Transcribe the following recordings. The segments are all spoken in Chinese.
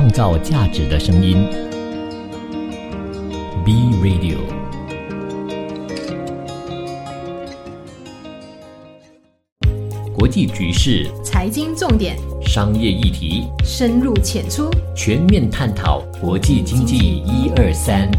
创造价值的声音。B Radio。国际局势、财经重点、商业议题，深入浅出，全面探讨国际经济一二三。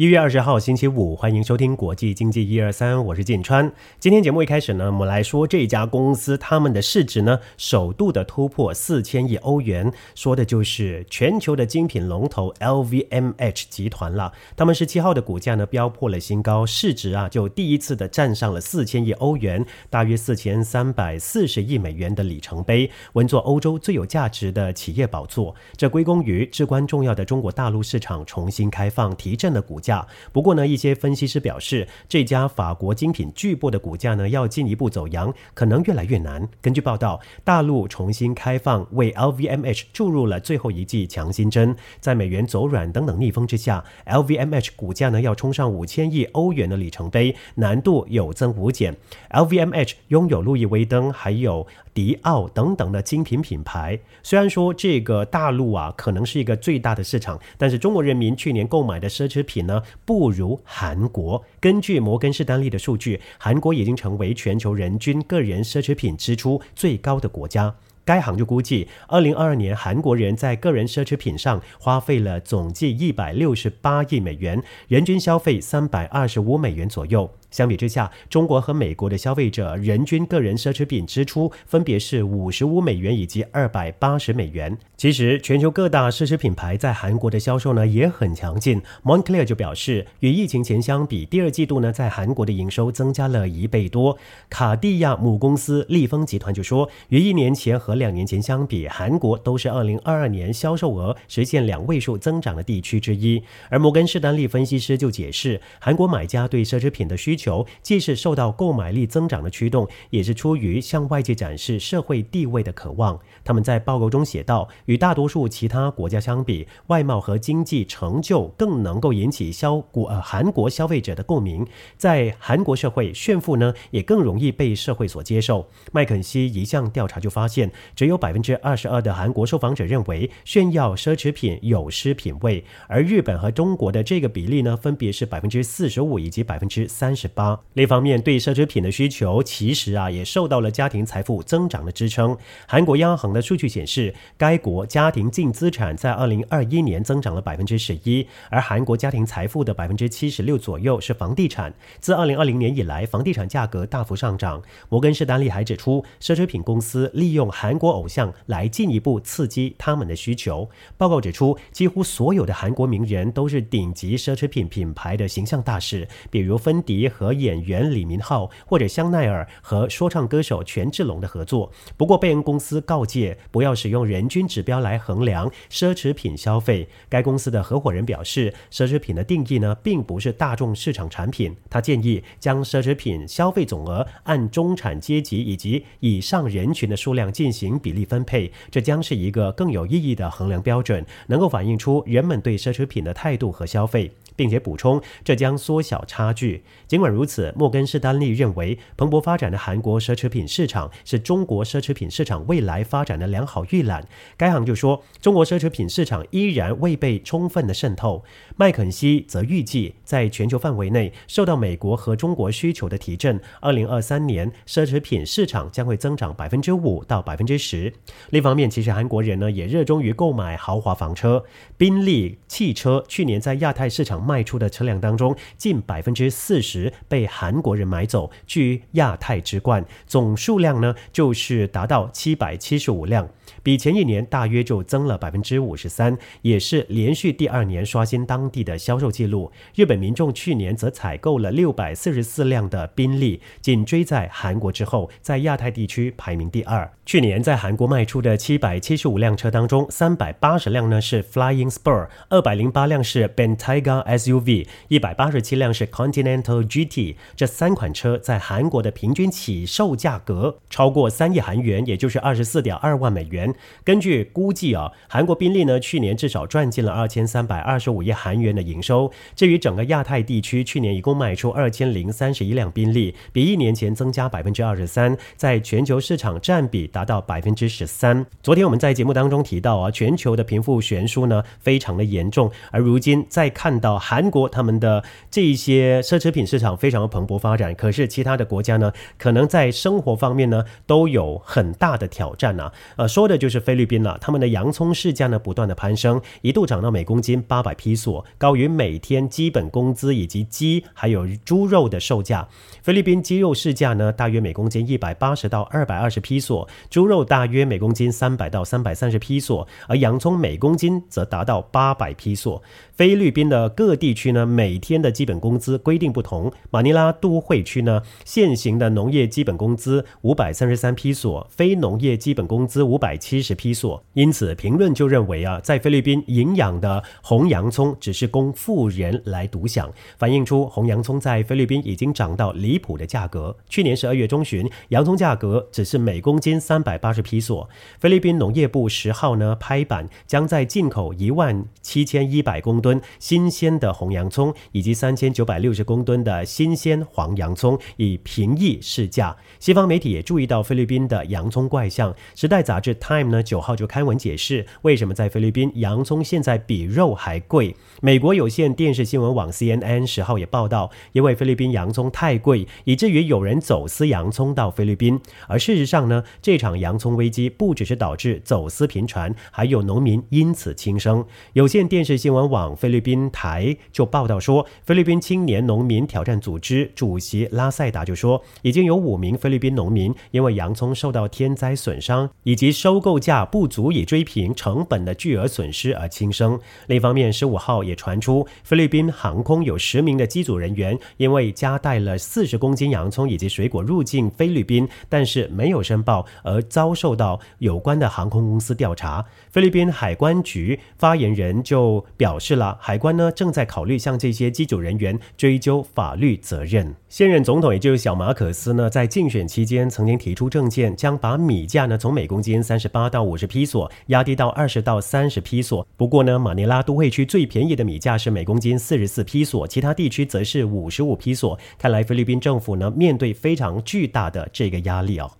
一月二十号星期五，欢迎收听国际经济一二三，我是晋川。今天节目一开始呢，我们来说这家公司，他们的市值呢首度的突破四千亿欧元，说的就是全球的精品龙头 LVMH 集团了。他们十七号的股价呢飙破了新高，市值啊就第一次的站上了四千亿欧元，大约四千三百四十亿美元的里程碑，稳坐欧洲最有价值的企业宝座。这归功于至关重要的中国大陆市场重新开放，提振了股价。不过呢，一些分析师表示，这家法国精品巨擘的股价呢，要进一步走阳，可能越来越难。根据报道，大陆重新开放为 LVMH 注入了最后一剂强心针，在美元走软等等逆风之下，LVMH 股价呢要冲上五千亿欧元的里程碑，难度有增无减。LVMH 拥有路易威登还有迪奥等等的精品品牌。虽然说这个大陆啊可能是一个最大的市场，但是中国人民去年购买的奢侈品呢？不如韩国。根据摩根士丹利的数据，韩国已经成为全球人均个人奢侈品支出最高的国家。该行就估计，二零二二年韩国人在个人奢侈品上花费了总计一百六十八亿美元，人均消费三百二十五美元左右。相比之下，中国和美国的消费者人均个人奢侈品支出分别是五十五美元以及二百八十美元。其实，全球各大奢侈品牌在韩国的销售呢也很强劲。Moncler 就表示，与疫情前相比，第二季度呢在韩国的营收增加了一倍多。卡地亚母公司利丰集团就说，与一年前和两年前相比，韩国都是二零二二年销售额实现两位数增长的地区之一。而摩根士丹利分析师就解释，韩国买家对奢侈品的需求求既是受到购买力增长的驱动，也是出于向外界展示社会地位的渴望。他们在报告中写道：“与大多数其他国家相比，外贸和经济成就更能够引起消国呃韩国消费者的共鸣。在韩国社会，炫富呢也更容易被社会所接受。”麦肯锡一项调查就发现，只有百分之二十二的韩国受访者认为炫耀奢侈品有失品味，而日本和中国的这个比例呢，分别是百分之四十五以及百分之三十八。另一方面，对奢侈品的需求其实啊也受到了家庭财富增长的支撑。韩国央行的数据显示，该国家庭净资产在二零二一年增长了百分之十一，而韩国家庭财富的百分之七十六左右是房地产。自二零二零年以来，房地产价格大幅上涨。摩根士丹利还指出，奢侈品公司利用韩国偶像来进一步刺激他们的需求。报告指出，几乎所有的韩国名人都是顶级奢侈品品牌的形象大使，比如芬迪和演员李明浩，或者香奈儿和说唱歌手权志龙的合作。不过，贝恩公司告诫不要使用人均指标来衡量奢侈品消费。该公司的合伙人表示，奢侈品的定义呢，并不是大众市场产品。他建议将奢侈品消费总额按中产阶级以及以上人群的数量进行比例分配，这将是一个更有意义的衡量标准，能够反映出人们对奢侈品的态度和消费。并且补充，这将缩小差距。尽管如此，摩根士丹利认为，蓬勃发展的韩国奢侈品市场是中国奢侈品市场未来发展的良好预览。该行就说，中国奢侈品市场依然未被充分的渗透。麦肯锡则预计，在全球范围内，受到美国和中国需求的提振，二零二三年奢侈品市场将会增长百分之五到百分之十。另一方面，其实韩国人呢也热衷于购买豪华房车，宾利汽车去年在亚太市场。卖出的车辆当中，近百分之四十被韩国人买走，居亚太之冠。总数量呢，就是达到七百七十五辆。比前一年大约就增了百分之五十三，也是连续第二年刷新当地的销售记录。日本民众去年则采购了六百四十四辆的宾利，紧追在韩国之后，在亚太地区排名第二。去年在韩国卖出的七百七十五辆车当中，三百八十辆呢是 Flying Spur，二百零八辆是 Bentayga SUV，一百八十七辆是 Continental GT。这三款车在韩国的平均起售价格超过三亿韩元，也就是二十四点二万美元。根据估计啊，韩国宾利呢去年至少赚进了二千三百二十五亿韩元的营收。至于整个亚太地区，去年一共卖出二千零三十一辆宾利，比一年前增加百分之二十三，在全球市场占比达到百分之十三。昨天我们在节目当中提到啊，全球的贫富悬殊呢非常的严重，而如今再看到韩国他们的这一些奢侈品市场非常的蓬勃发展，可是其他的国家呢，可能在生活方面呢都有很大的挑战呐。呃，说的就是菲律宾了，他们的洋葱市价呢不断的攀升，一度涨到每公斤八百披索，高于每天基本工资以及鸡还有猪肉的售价。菲律宾鸡肉市价呢大约每公斤一百八十到二百二十披索，猪肉大约每公斤三百到三百三十披索，而洋葱每公斤则达到八百披索。菲律宾的各地区呢，每天的基本工资规定不同。马尼拉都会区呢，现行的农业基本工资五百三十三披索，非农业基本工资五百七七十披索。因此，评论就认为啊，在菲律宾营养的红洋葱只是供富人来独享，反映出红洋葱在菲律宾已经涨到离谱的价格。去年十二月中旬，洋葱价格只是每公斤三百八十披索。菲律宾农业部十号呢拍板，将在进口一万七千一百公吨。新鲜的红洋葱以及三千九百六十公吨的新鲜黄洋葱以平易市价。西方媒体也注意到菲律宾的洋葱怪象。时代杂志《泰》呢九号就刊文解释，为什么在菲律宾洋葱现在比肉还贵。美国有线电视新闻网 CNN 十号也报道，因为菲律宾洋葱太贵，以至于有人走私洋葱到菲律宾。而事实上呢，这场洋葱危机不只是导致走私频传，还有农民因此轻生。有线电视新闻网。菲律宾台就报道说，菲律宾青年农民挑战组织主席拉塞达就说，已经有五名菲律宾农民因为洋葱受到天灾损伤，以及收购售价不足以追平成本的巨额损失而轻生。另一方面，十五号也传出，菲律宾航空有十名的机组人员因为夹带了四十公斤洋葱以及水果入境菲律宾，但是没有申报，而遭受到有关的航空公司调查。菲律宾海关局发言人就表示了。海关呢正在考虑向这些机组人员追究法律责任。现任总统也就是小马可斯呢，在竞选期间曾经提出政见，将把米价呢从每公斤三十八到五十披索压低到二十到三十披索。不过呢，马尼拉都会区最便宜的米价是每公斤四十四披索，其他地区则是五十五披索。看来菲律宾政府呢面对非常巨大的这个压力哦。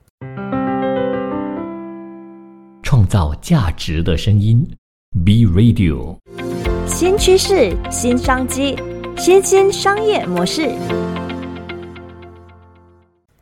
创造价值的声音，B Radio。新趋势、新商机、新兴商业模式。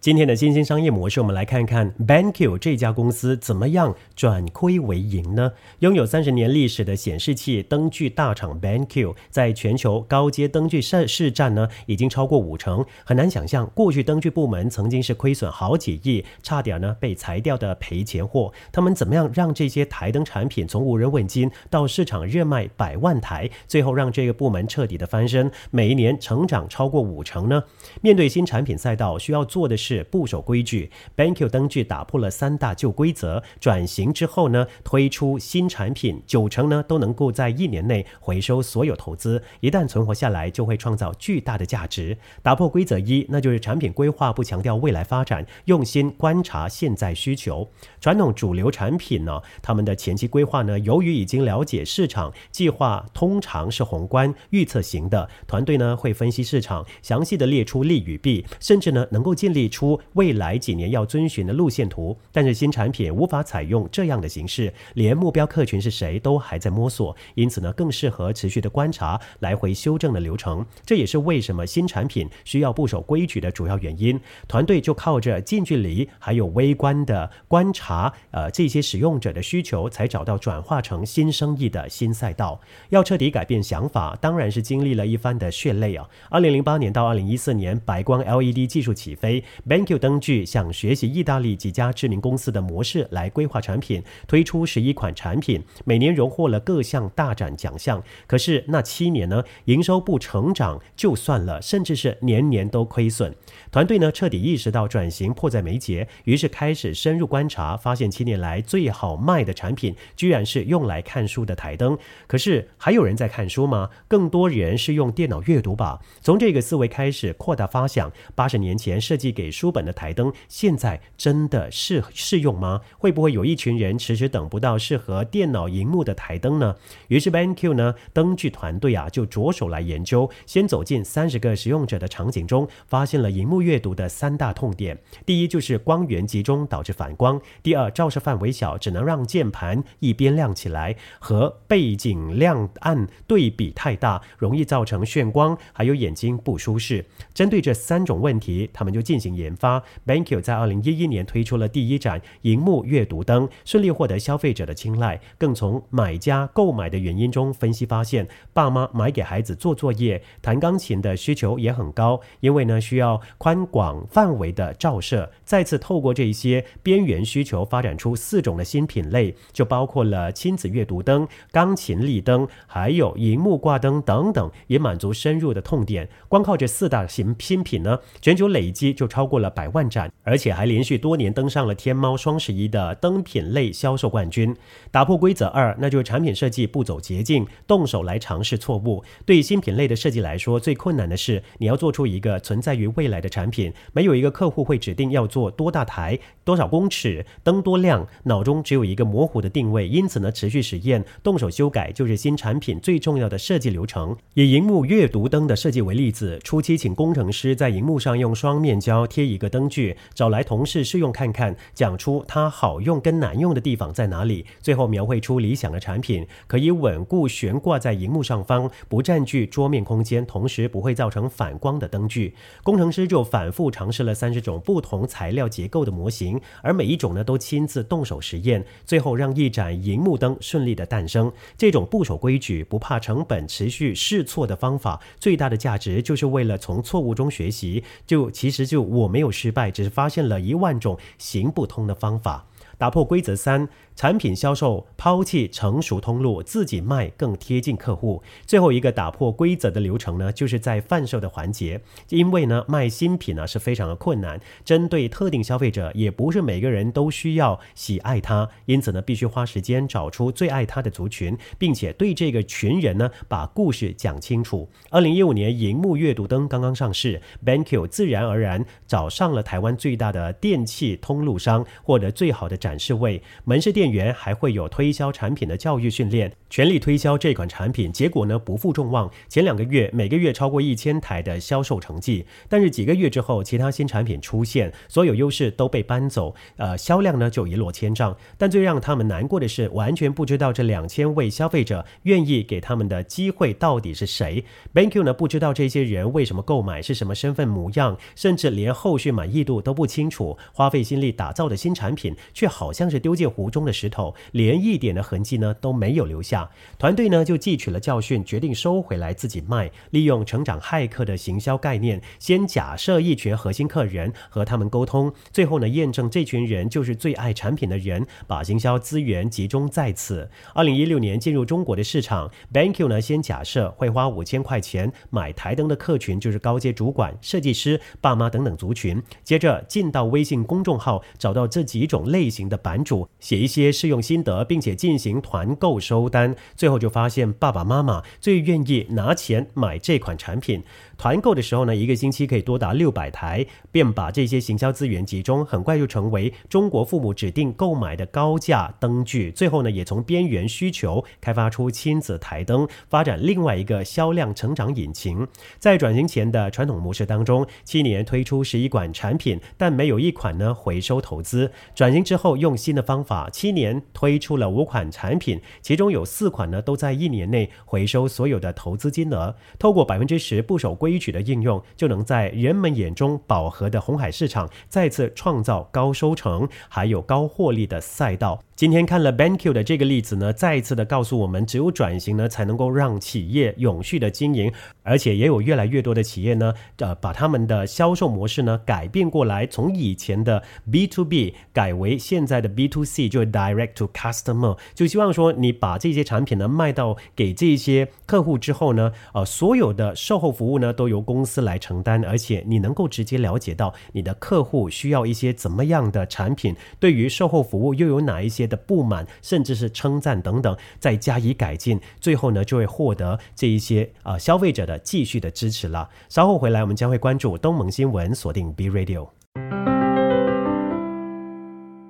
今天的新兴商业模式，我们来看看 BenQ 这家公司怎么样转亏为盈呢？拥有三十年历史的显示器灯具大厂 BenQ，在全球高阶灯具市市占呢，已经超过五成。很难想象，过去灯具部门曾经是亏损好几亿，差点呢被裁掉的赔钱货。他们怎么样让这些台灯产品从无人问津到市场热卖百万台，最后让这个部门彻底的翻身，每一年成长超过五成呢？面对新产品赛道，需要做的是。是不守规矩，BenQ 灯具打破了三大旧规则，转型之后呢，推出新产品，九成呢都能够在一年内回收所有投资，一旦存活下来，就会创造巨大的价值。打破规则一，那就是产品规划不强调未来发展，用心观察现在需求。传统主流产品呢，他们的前期规划呢，由于已经了解市场，计划通常是宏观预测型的，团队呢会分析市场，详细的列出利与弊，甚至呢能够建立。出未来几年要遵循的路线图，但是新产品无法采用这样的形式，连目标客群是谁都还在摸索，因此呢，更适合持续的观察、来回修正的流程。这也是为什么新产品需要不守规矩的主要原因。团队就靠着近距离还有微观的观察，呃，这些使用者的需求，才找到转化成新生意的新赛道。要彻底改变想法，当然是经历了一番的血泪啊！二零零八年到二零一四年，白光 LED 技术起飞。BenQ 灯具想学习意大利几家知名公司的模式来规划产品，推出十一款产品，每年荣获了各项大展奖项。可是那七年呢，营收不成长就算了，甚至是年年都亏损。团队呢彻底意识到转型迫在眉睫，于是开始深入观察，发现七年来最好卖的产品居然是用来看书的台灯。可是还有人在看书吗？更多人是用电脑阅读吧。从这个思维开始扩大发想，八十年前设计给书本的台灯，现在真的适适用吗？会不会有一群人迟迟等不到适合电脑荧幕的台灯呢？于是 BenQ 呢灯具团队啊就着手来研究，先走进三十个使用者的场景中，发现了荧幕阅读的三大痛点：第一就是光源集中导致反光；第二照射范围小，只能让键盘一边亮起来；和背景亮暗对比太大，容易造成眩光，还有眼睛不舒适。针对这三种问题，他们就进行研研发。BenQ 在二零一一年推出了第一盏荧幕阅读灯，顺利获得消费者的青睐。更从买家购买的原因中分析发现，爸妈买给孩子做作业、弹钢琴的需求也很高，因为呢需要宽广范围的照射。再次透过这些边缘需求，发展出四种的新品类，就包括了亲子阅读灯、钢琴立灯，还有荧幕挂灯等等，也满足深入的痛点。光靠这四大型新品呢，全球累积就超过了百万盏，而且还连续多年登上了天猫双十一的灯品类销售冠军。打破规则二，那就是产品设计不走捷径，动手来尝试错误。对新品类的设计来说，最困难的是你要做出一个存在于未来的产品。没有一个客户会指定要做多大台、多少公尺、灯多亮，脑中只有一个模糊的定位。因此呢，持续实验、动手修改就是新产品最重要的设计流程。以荧幕阅读灯的设计为例子，初期请工程师在荧幕上用双面胶贴一个灯具，找来同事试用看看，讲出它好用跟难用的地方在哪里，最后描绘出理想的产品，可以稳固悬挂在荧幕上方，不占据桌面空间，同时不会造成反光的灯具。工程师就反复尝试了三十种不同材料结构的模型，而每一种呢都亲自动手实验，最后让一盏荧幕灯顺利的诞生。这种不守规矩、不怕成本、持续试错的方法，最大的价值就是为了从错误中学习。就其实就我们没有失败，只是发现了一万种行不通的方法。打破规则三。产品销售抛弃成熟通路，自己卖更贴近客户。最后一个打破规则的流程呢，就是在贩售的环节。因为呢，卖新品呢是非常的困难，针对特定消费者，也不是每个人都需要喜爱它。因此呢，必须花时间找出最爱它的族群，并且对这个群人呢把故事讲清楚。二零一五年，荧幕阅读灯刚刚上市，BenQ 自然而然找上了台湾最大的电器通路商，获得最好的展示位，门市店。员还会有推销产品的教育训练，全力推销这款产品，结果呢不负众望，前两个月每个月超过一千台的销售成绩，但是几个月之后，其他新产品出现，所有优势都被搬走，呃，销量呢就一落千丈。但最让他们难过的是，完全不知道这两千位消费者愿意给他们的机会到底是谁。Bank Q 呢不知道这些人为什么购买，是什么身份模样，甚至连后续满意度都不清楚。花费心力打造的新产品，却好像是丢进湖中的。石头连一点的痕迹呢都没有留下，团队呢就汲取了教训，决定收回来自己卖。利用成长骇客的行销概念，先假设一群核心客人和他们沟通，最后呢验证这群人就是最爱产品的人，把行销资源集中在此。二零一六年进入中国的市场，BenQ 呢先假设会花五千块钱买台灯的客群就是高阶主管、设计师、爸妈等等族群，接着进到微信公众号找到这几种类型的版主，写一些。试用心得，并且进行团购收单，最后就发现爸爸妈妈最愿意拿钱买这款产品。团购的时候呢，一个星期可以多达六百台，便把这些行销资源集中，很快就成为中国父母指定购买的高价灯具。最后呢，也从边缘需求开发出亲子台灯，发展另外一个销量成长引擎。在转型前的传统模式当中，七年推出十一款产品，但没有一款呢回收投资。转型之后，用新的方法，七年推出了五款产品，其中有四款呢都在一年内回收所有的投资金额。透过百分之十不守规。规矩的应用，就能在人们眼中饱和的红海市场再次创造高收成还有高获利的赛道。今天看了 BenQ 的这个例子呢，再一次的告诉我们，只有转型呢，才能够让企业永续的经营，而且也有越来越多的企业呢，呃，把他们的销售模式呢改变过来，从以前的 B to B 改为现在的 B to C，就是 Direct to Customer，就希望说你把这些产品呢卖到给这些客户之后呢，呃，所有的售后服务呢都由公司来承担，而且你能够直接了解到你的客户需要一些怎么样的产品，对于售后服务又有哪一些。的不满，甚至是称赞等等，再加以改进，最后呢就会获得这一些啊消费者的继续的支持了。稍后回来，我们将会关注东盟新闻，锁定 B Radio，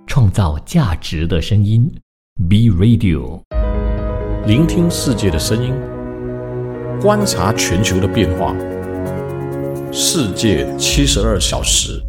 创造价值的声音，B Radio，聆听世界的声音，观察全球的变化，世界七十二小时。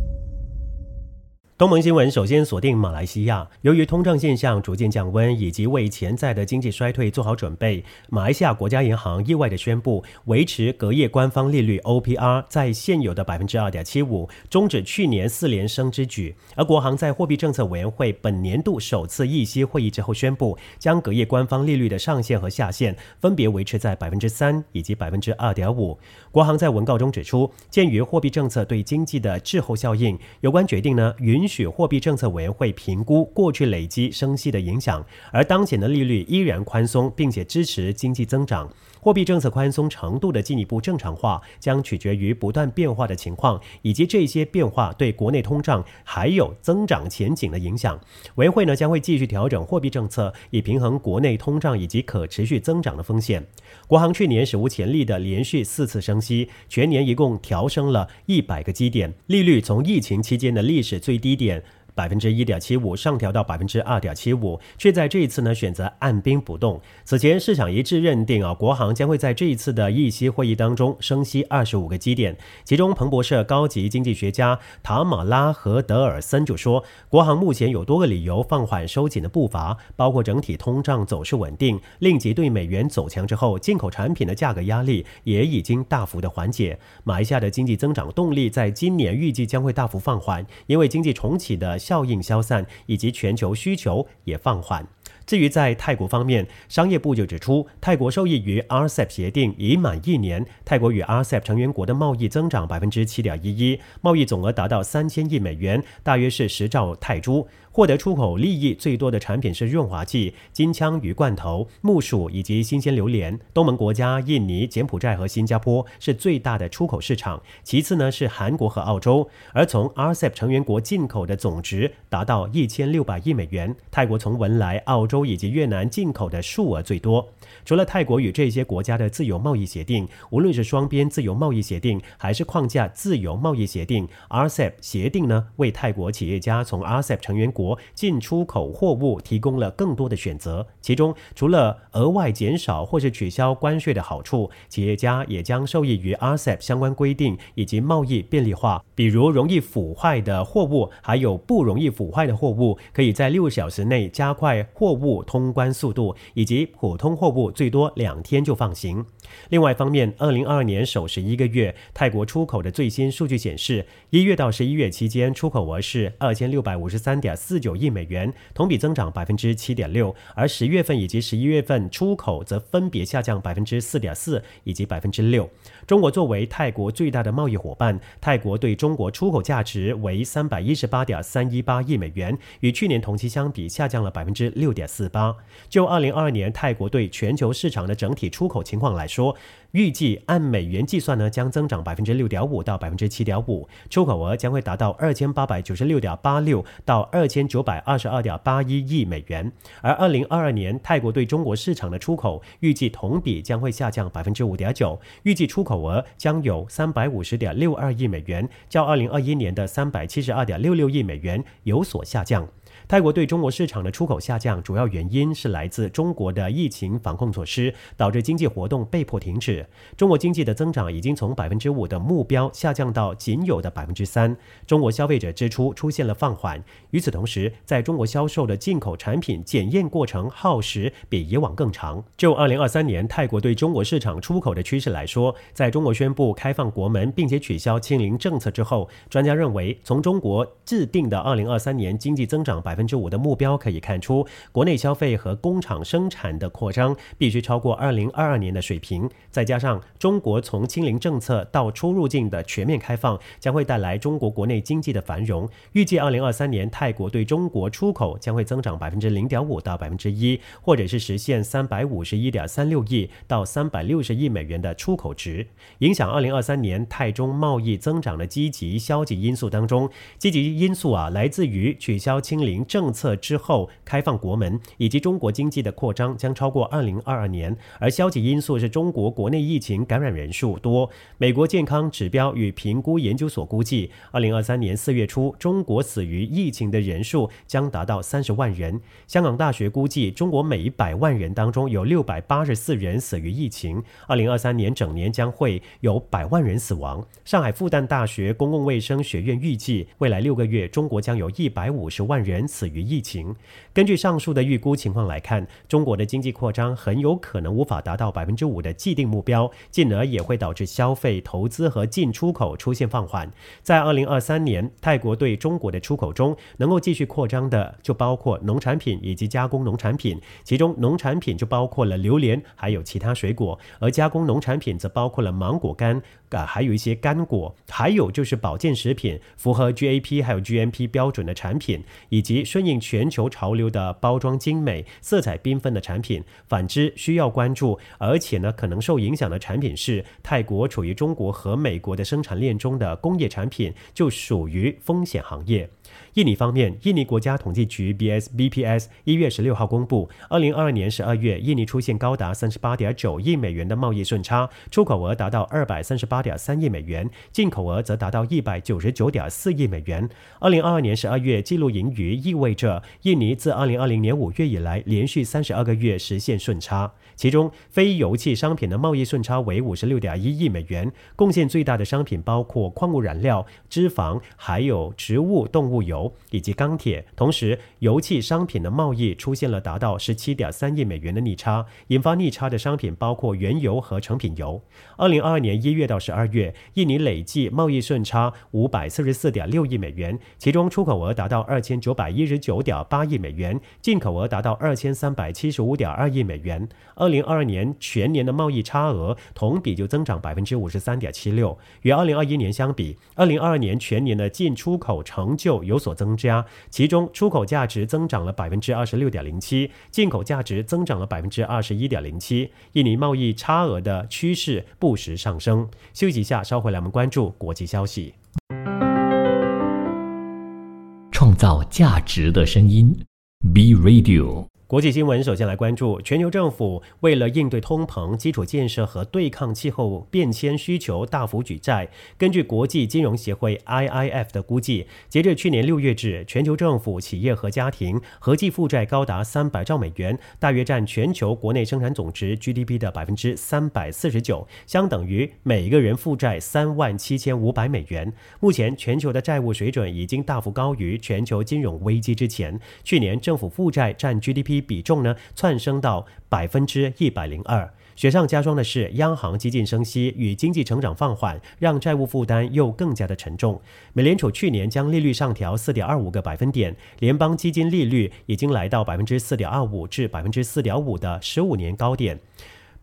东盟新闻首先锁定马来西亚，由于通胀现象逐渐降温，以及为潜在的经济衰退做好准备，马来西亚国家银行意外的宣布维持隔夜官方利率 OPR 在现有的百分之二点七五，终止去年四连升之举。而国行在货币政策委员会本年度首次议息会议之后宣布，将隔夜官方利率的上限和下限分别维持在百分之三以及百分之二点五。国行在文告中指出，鉴于货币政策对经济的滞后效应，有关决定呢允。许货币政策委员会评估过去累积升息的影响，而当前的利率依然宽松，并且支持经济增长。货币政策宽松程度的进一步正常化，将取决于不断变化的情况以及这些变化对国内通胀还有增长前景的影响。委员会呢将会继续调整货币政策，以平衡国内通胀以及可持续增长的风险。国行去年史无前例的连续四次升息，全年一共调升了一百个基点，利率从疫情期间的历史最低点。百分之一点七五上调到百分之二点七五，却在这一次呢选择按兵不动。此前市场一致认定啊，国行将会在这一次的议息会议当中升息二十五个基点。其中，彭博社高级经济学家塔马拉和德尔森就说，国行目前有多个理由放缓收紧的步伐，包括整体通胀走势稳定，令其对美元走强之后，进口产品的价格压力也已经大幅的缓解。马来西亚的经济增长动力在今年预计将会大幅放缓，因为经济重启的。效应消散，以及全球需求也放缓。至于在泰国方面，商业部就指出，泰国受益于 RCEP 协定已满一年，泰国与 RCEP 成员国的贸易增长百分之七点一一，贸易总额达到三千亿美元，大约是十兆泰铢。获得出口利益最多的产品是润滑剂、金枪鱼罐头、木薯以及新鲜榴莲。东盟国家印尼、柬埔寨和新加坡是最大的出口市场，其次呢是韩国和澳洲。而从 RCEP 成员国进口的总值达到一千六百亿美元，泰国从文莱、澳洲以及越南进口的数额最多。除了泰国与这些国家的自由贸易协定，无论是双边自由贸易协定还是框架自由贸易协定，RCEP 协定呢为泰国企业家从 RCEP 成员国国进出口货物提供了更多的选择，其中除了额外减少或是取消关税的好处，企业家也将受益于 RCEP 相关规定以及贸易便利化，比如容易腐坏的货物，还有不容易腐坏的货物，可以在六小时内加快货物通关速度，以及普通货物最多两天就放行。另外一方面，二零二二年首十一个月，泰国出口的最新数据显示，一月到十一月期间，出口额是二千六百五十三点四四九亿美元，同比增长百分之七点六。而十月份以及十一月份出口则分别下降百分之四点四以及百分之六。中国作为泰国最大的贸易伙伴，泰国对中国出口价值为三百一十八点三一八亿美元，与去年同期相比下降了百分之六点四八。就二零二二年泰国对全球市场的整体出口情况来说，预计按美元计算呢，将增长百分之六点五到百分之七点五，出口额将会达到二千八百九十六点八六到二千九百二十二点八一亿美元。而二零二二年泰国对中国市场的出口预计同比将会下降百分之五点九，预计出口额将有三百五十点六二亿美元，较二零二一年的三百七十二点六六亿美元有所下降。泰国对中国市场的出口下降，主要原因是来自中国的疫情防控措施，导致经济活动被迫停止。中国经济的增长已经从百分之五的目标下降到仅有的百分之三。中国消费者支出出现了放缓。与此同时，在中国销售的进口产品检验过程耗时比以往更长。就二零二三年泰国对中国市场出口的趋势来说，在中国宣布开放国门并且取消清零政策之后，专家认为，从中国制定的二零二三年经济增长百。分之五的目标，可以看出，国内消费和工厂生产的扩张必须超过二零二二年的水平。再加上中国从清零政策到出入境的全面开放，将会带来中国国内经济的繁荣。预计二零二三年泰国对中国出口将会增长百分之零点五到百分之一，或者是实现三百五十一点三六亿到三百六十亿美元的出口值。影响二零二三年泰中贸易增长的积极、消极因素当中，积极因素啊，来自于取消清零政策之后开放国门，以及中国经济的扩张将超过二零二二年；而消极因素是中国国内疫情感染人数多。美国健康指标与评估研究所估计，二零二三年四月初，中国死于疫情的人数将达到三十万人。香港大学估计，中国每一百万人当中有六百八十四人死于疫情。二零二三年整年将会有百万人死亡。上海复旦大学公共卫生学院预计，未来六个月中国将有一百五十万人死死于疫情。根据上述的预估情况来看，中国的经济扩张很有可能无法达到百分之五的既定目标，进而也会导致消费、投资和进出口出现放缓。在二零二三年，泰国对中国的出口中能够继续扩张的，就包括农产品以及加工农产品，其中农产品就包括了榴莲，还有其他水果，而加工农产品则包括了芒果干。啊，还有一些干果，还有就是保健食品，符合 GAP 还有 GMP 标准的产品，以及顺应全球潮流的包装精美、色彩缤纷的产品。反之，需要关注而且呢可能受影响的产品是泰国处于中国和美国的生产链中的工业产品，就属于风险行业。印尼方面，印尼国家统计局 BSBPS 一月十六号公布，二零二二年十二月，印尼出现高达三十八点九亿美元的贸易顺差，出口额达到二百三十八点三亿美元，进口额则达到一百九十九点四亿美元。二零二二年十二月记录盈余，意味着印尼自二零二零年五月以来连续三十二个月实现顺差。其中，非油气商品的贸易顺差为五十六点一亿美元，贡献最大的商品包括矿物燃料、脂肪，还有植物、动物油以及钢铁。同时，油气商品的贸易出现了达到十七点三亿美元的逆差，引发逆差的商品包括原油和成品油。二零二二年一月到十二月，印尼累计贸易顺差五百四十四点六亿美元，其中出口额达到二千九百一十九点八亿美元，进口额达到二千三百七十五点二亿美元。二零二二年全年的贸易差额同比就增长百分之五十三点七六，与二零二一年相比，二零二二年全年的进出口成就有所增加，其中出口价值增长了百分之二十六点零七，进口价值增长了百分之二十一点零七，印尼贸易差额的趋势不时上升。休息一下，稍后来我们关注国际消息，创造价值的声音，B Radio。国际新闻，首先来关注全球政府为了应对通膨、基础建设和对抗气候变迁需求，大幅举债。根据国际金融协会 （IIF） 的估计，截至去年六月止，全球政府、企业和家庭合计负债高达三百兆美元，大约占全球国内生产总值 （GDP） 的百分之三百四十九，相等于每个人负债三万七千五百美元。目前，全球的债务水准已经大幅高于全球金融危机之前。去年，政府负债占 GDP。比重呢窜升到百分之一百零二。雪上加霜的是，央行激进升息与经济成长放缓，让债务负担又更加的沉重。美联储去年将利率上调四点二五个百分点，联邦基金利率已经来到百分之四点二五至百分之四点五的十五年高点。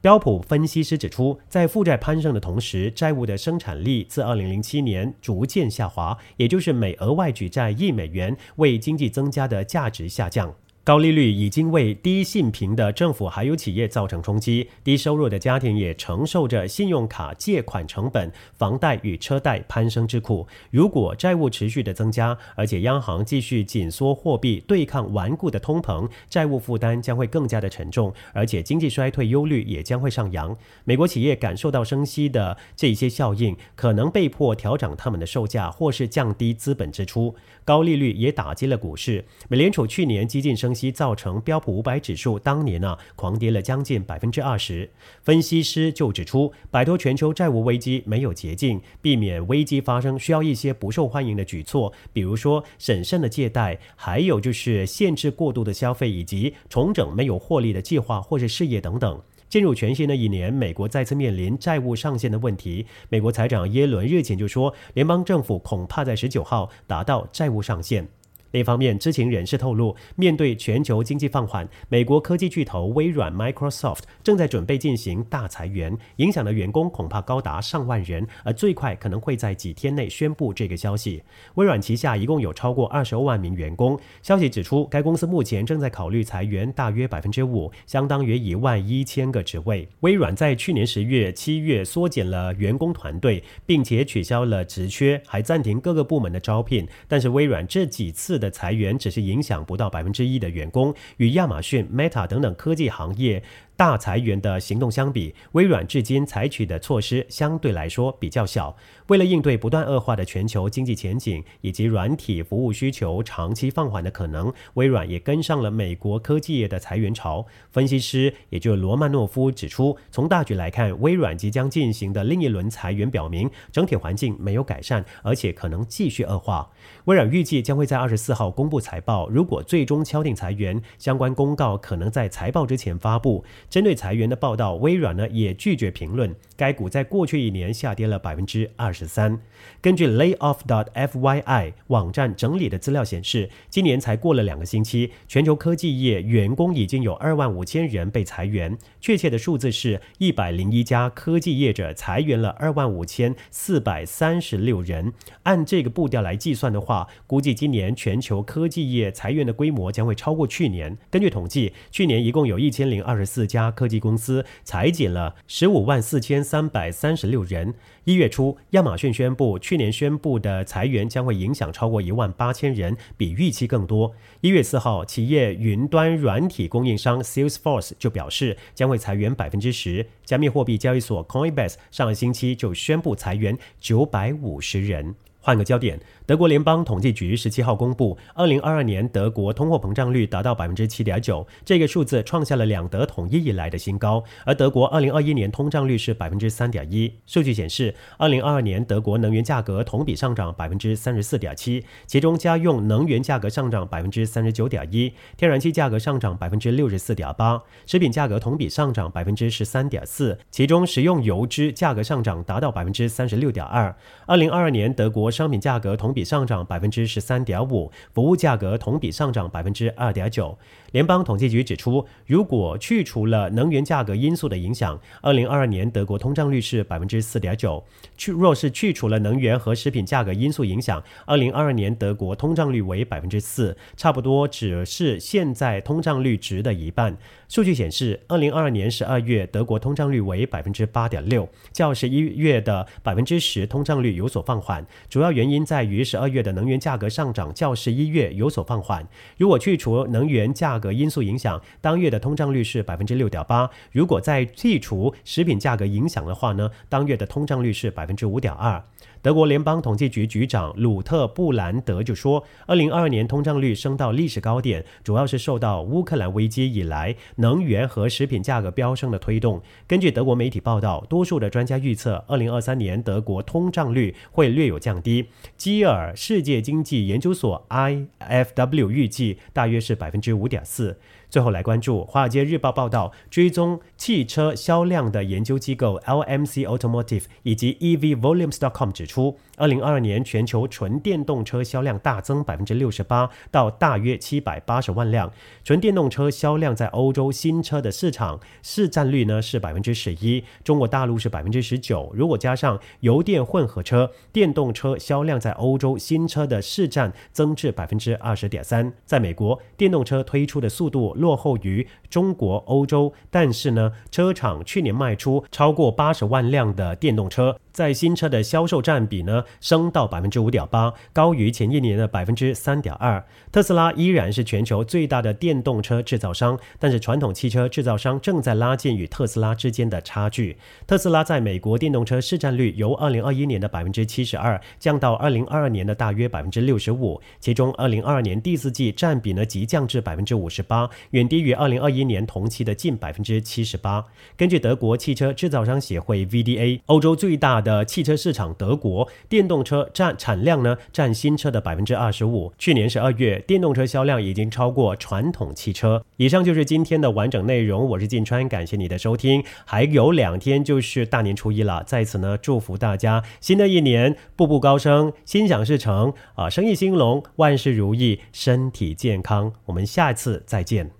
标普分析师指出，在负债攀升的同时，债务的生产力自二零零七年逐渐下滑，也就是每额外举债一美元为经济增加的价值下降。高利率已经为低信评的政府还有企业造成冲击，低收入的家庭也承受着信用卡借款成本、房贷与车贷攀升之苦。如果债务持续的增加，而且央行继续紧缩货币对抗顽固的通膨，债务负担将会更加的沉重，而且经济衰退忧虑也将会上扬。美国企业感受到升息的这些效应，可能被迫调整他们的售价，或是降低资本支出。高利率也打击了股市。美联储去年激进升息，造成标普五百指数当年呢狂跌了将近百分之二十。分析师就指出，摆脱全球债务危机没有捷径，避免危机发生需要一些不受欢迎的举措，比如说审慎的借贷，还有就是限制过度的消费，以及重整没有获利的计划或是事业等等。进入全新的一年，美国再次面临债务上限的问题。美国财长耶伦日前就说，联邦政府恐怕在十九号达到债务上限。另一方面，知情人士透露，面对全球经济放缓，美国科技巨头微软 （Microsoft） 正在准备进行大裁员，影响的员工恐怕高达上万人，而最快可能会在几天内宣布这个消息。微软旗下一共有超过二十万名员工。消息指出，该公司目前正在考虑裁员大约百分之五，相当于一万一千个职位。微软在去年十月、七月缩减了员工团队，并且取消了职缺，还暂停各个部门的招聘。但是微软这几次的裁员只是影响不到百分之一的员工，与亚马逊、Meta 等等科技行业。大裁员的行动相比，微软至今采取的措施相对来说比较小。为了应对不断恶化的全球经济前景以及软体服务需求长期放缓的可能，微软也跟上了美国科技业的裁员潮。分析师也就罗曼诺夫指出，从大局来看，微软即将进行的另一轮裁员表明整体环境没有改善，而且可能继续恶化。微软预计将会在二十四号公布财报，如果最终敲定裁员，相关公告可能在财报之前发布。针对裁员的报道，微软呢也拒绝评论。该股在过去一年下跌了百分之二十三。根据 Layoff.fyi 网站整理的资料显示，今年才过了两个星期，全球科技业员工已经有二万五千人被裁员。确切的数字是一百零一家科技业者裁员了二万五千四百三十六人。按这个步调来计算的话，估计今年全球科技业裁员的规模将会超过去年。根据统计，去年一共有一千零二十四家家科技公司裁减了十五万四千三百三十六人。一月初，亚马逊宣布，去年宣布的裁员将会影响超过一万八千人，比预期更多。一月四号，企业云端软体供应商 Salesforce 就表示将会裁员百分之十。加密货币交易所 Coinbase 上个星期就宣布裁员九百五十人。换个焦点，德国联邦统计局十七号公布，二零二二年德国通货膨胀率达到百分之七点九，这个数字创下了两德统一以来的新高。而德国二零二一年通胀率是百分之三点一。数据显示，二零二二年德国能源价格同比上涨百分之三十四点七，其中家用能源价格上涨百分之三十九点一，天然气价格上涨百分之六十四点八，食品价格同比上涨百分之十三点四，其中食用油脂价格上涨达到百分之三十六点二。二零二二年德国。商品价格同比上涨百分之十三点五，服务价格同比上涨百分之二点九。联邦统计局指出，如果去除了能源价格因素的影响，二零二二年德国通胀率是百分之四点九。去若是去除了能源和食品价格因素影响，二零二二年德国通胀率为百分之四，差不多只是现在通胀率值的一半。数据显示，二零二二年十二月德国通胀率为百分之八点六，较十一月的百分之十通胀率有所放缓。主要主要原因在于十二月的能源价格上涨较十一月有所放缓。如果去除能源价格因素影响，当月的通胀率是百分之六点八。如果再剔除食品价格影响的话呢，当月的通胀率是百分之五点二。德国联邦统计局局长鲁特布兰德就说，二零二二年通胀率升到历史高点，主要是受到乌克兰危机以来能源和食品价格飙升的推动。根据德国媒体报道，多数的专家预测，二零二三年德国通胀率会略有降低。基尔世界经济研究所 （IFW） 预计大约是百分之五点四。最后来关注《华尔街日报》报道，追踪汽车销量的研究机构 LMC Automotive 以及 EVVolumes.com 指出。二零二二年全球纯电动车销量大增百分之六十八，到大约七百八十万辆。纯电动车销量在欧洲新车的市场市占率呢是百分之十一，中国大陆是百分之十九。如果加上油电混合车，电动车销量在欧洲新车的市占增至百分之二十点三。在美国，电动车推出的速度落后于中国、欧洲，但是呢，车厂去年卖出超过八十万辆的电动车。在新车的销售占比呢，升到百分之五点八，高于前一年的百分之三点二。特斯拉依然是全球最大的电动车制造商，但是传统汽车制造商正在拉近与特斯拉之间的差距。特斯拉在美国电动车市占率由二零二一年的百分之七十二降到二零二二年的大约百分之六十五，其中二零二二年第四季占比呢急降至百分之五十八，远低于二零二一年同期的近百分之七十八。根据德国汽车制造商协会 VDA，欧洲最大的汽车市场德国，电动车占产量呢占新车的百分之二十五。去年十二月，电动车销量已经超过传统汽车。以上就是今天的完整内容，我是晋川，感谢你的收听。还有两天就是大年初一了，在此呢祝福大家新的一年步步高升，心想事成啊，生意兴隆，万事如意，身体健康。我们下次再见。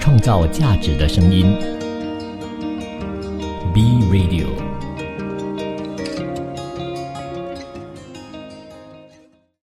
创造价值的声音，B Radio。